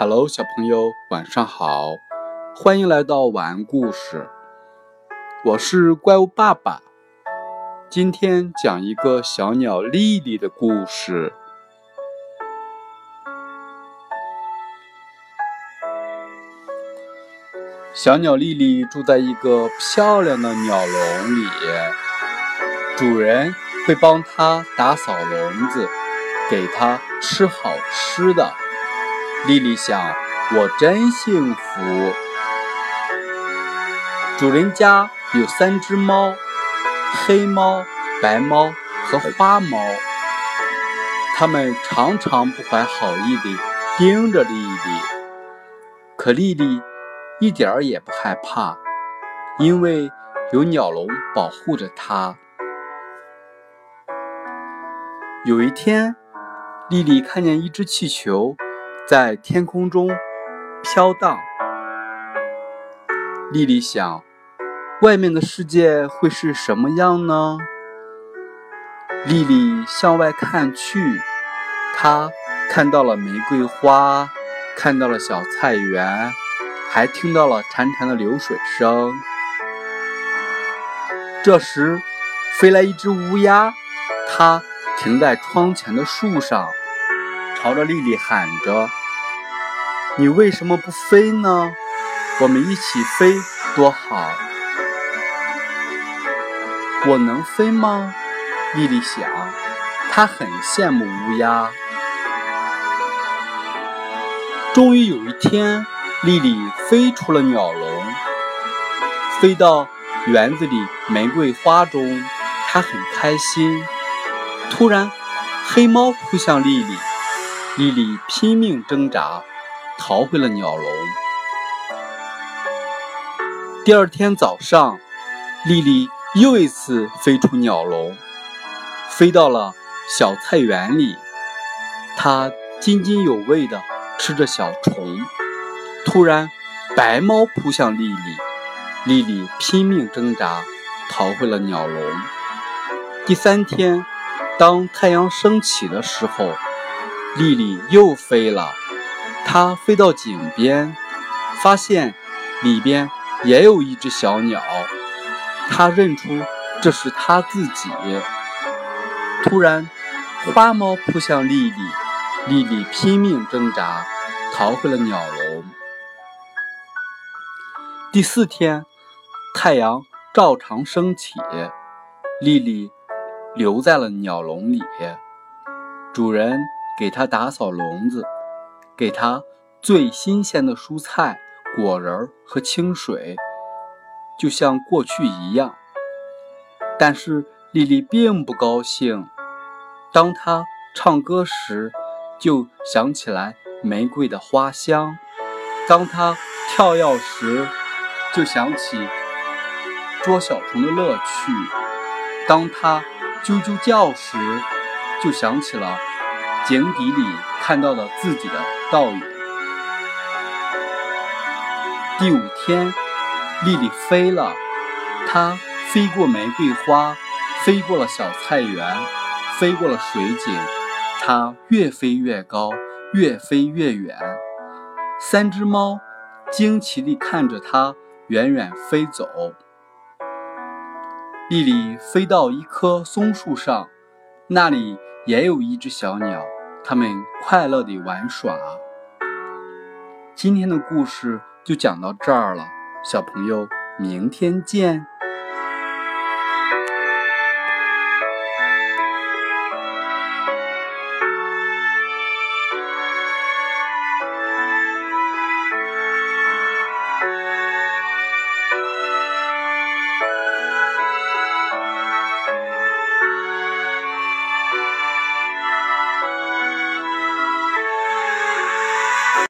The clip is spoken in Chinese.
Hello，小朋友，晚上好！欢迎来到晚安故事。我是怪物爸爸，今天讲一个小鸟丽丽的故事。小鸟丽丽住在一个漂亮的鸟笼里，主人会帮它打扫笼子，给它吃好吃的。丽丽想：“我真幸福。”主人家有三只猫，黑猫、白猫和花猫。它们常常不怀好意地盯着丽丽，可丽丽一点儿也不害怕，因为有鸟笼保护着她。有一天，丽丽看见一只气球。在天空中飘荡，丽丽想：外面的世界会是什么样呢？丽丽向外看去，她看到了玫瑰花，看到了小菜园，还听到了潺潺的流水声。这时，飞来一只乌鸦，它停在窗前的树上，朝着丽丽喊着。你为什么不飞呢？我们一起飞多好！我能飞吗？丽丽想，她很羡慕乌鸦。终于有一天，丽丽飞出了鸟笼，飞到园子里玫瑰花中，她很开心。突然，黑猫扑向丽丽，丽丽拼命挣扎。逃回了鸟笼。第二天早上，丽丽又一次飞出鸟笼，飞到了小菜园里。她津津有味地吃着小虫。突然，白猫扑向丽丽，丽丽拼命挣扎，逃回了鸟笼。第三天，当太阳升起的时候，丽丽又飞了。它飞到井边，发现里边也有一只小鸟。它认出这是它自己。突然，花猫扑向丽丽，丽丽拼命挣扎，逃回了鸟笼。第四天，太阳照常升起，丽丽留在了鸟笼里。主人给它打扫笼子。给他最新鲜的蔬菜、果仁和清水，就像过去一样。但是丽丽并不高兴。当她唱歌时，就想起来玫瑰的花香；当她跳跃时，就想起捉小虫的乐趣；当她啾啾叫时，就想起了井底里看到了自己的。倒影。第五天，丽丽飞了，她飞过玫瑰花，飞过了小菜园，飞过了水井，她越飞越高，越飞越远。三只猫惊奇地看着她远远飞走。丽丽飞到一棵松树上，那里也有一只小鸟。他们快乐地玩耍。今天的故事就讲到这儿了，小朋友，明天见。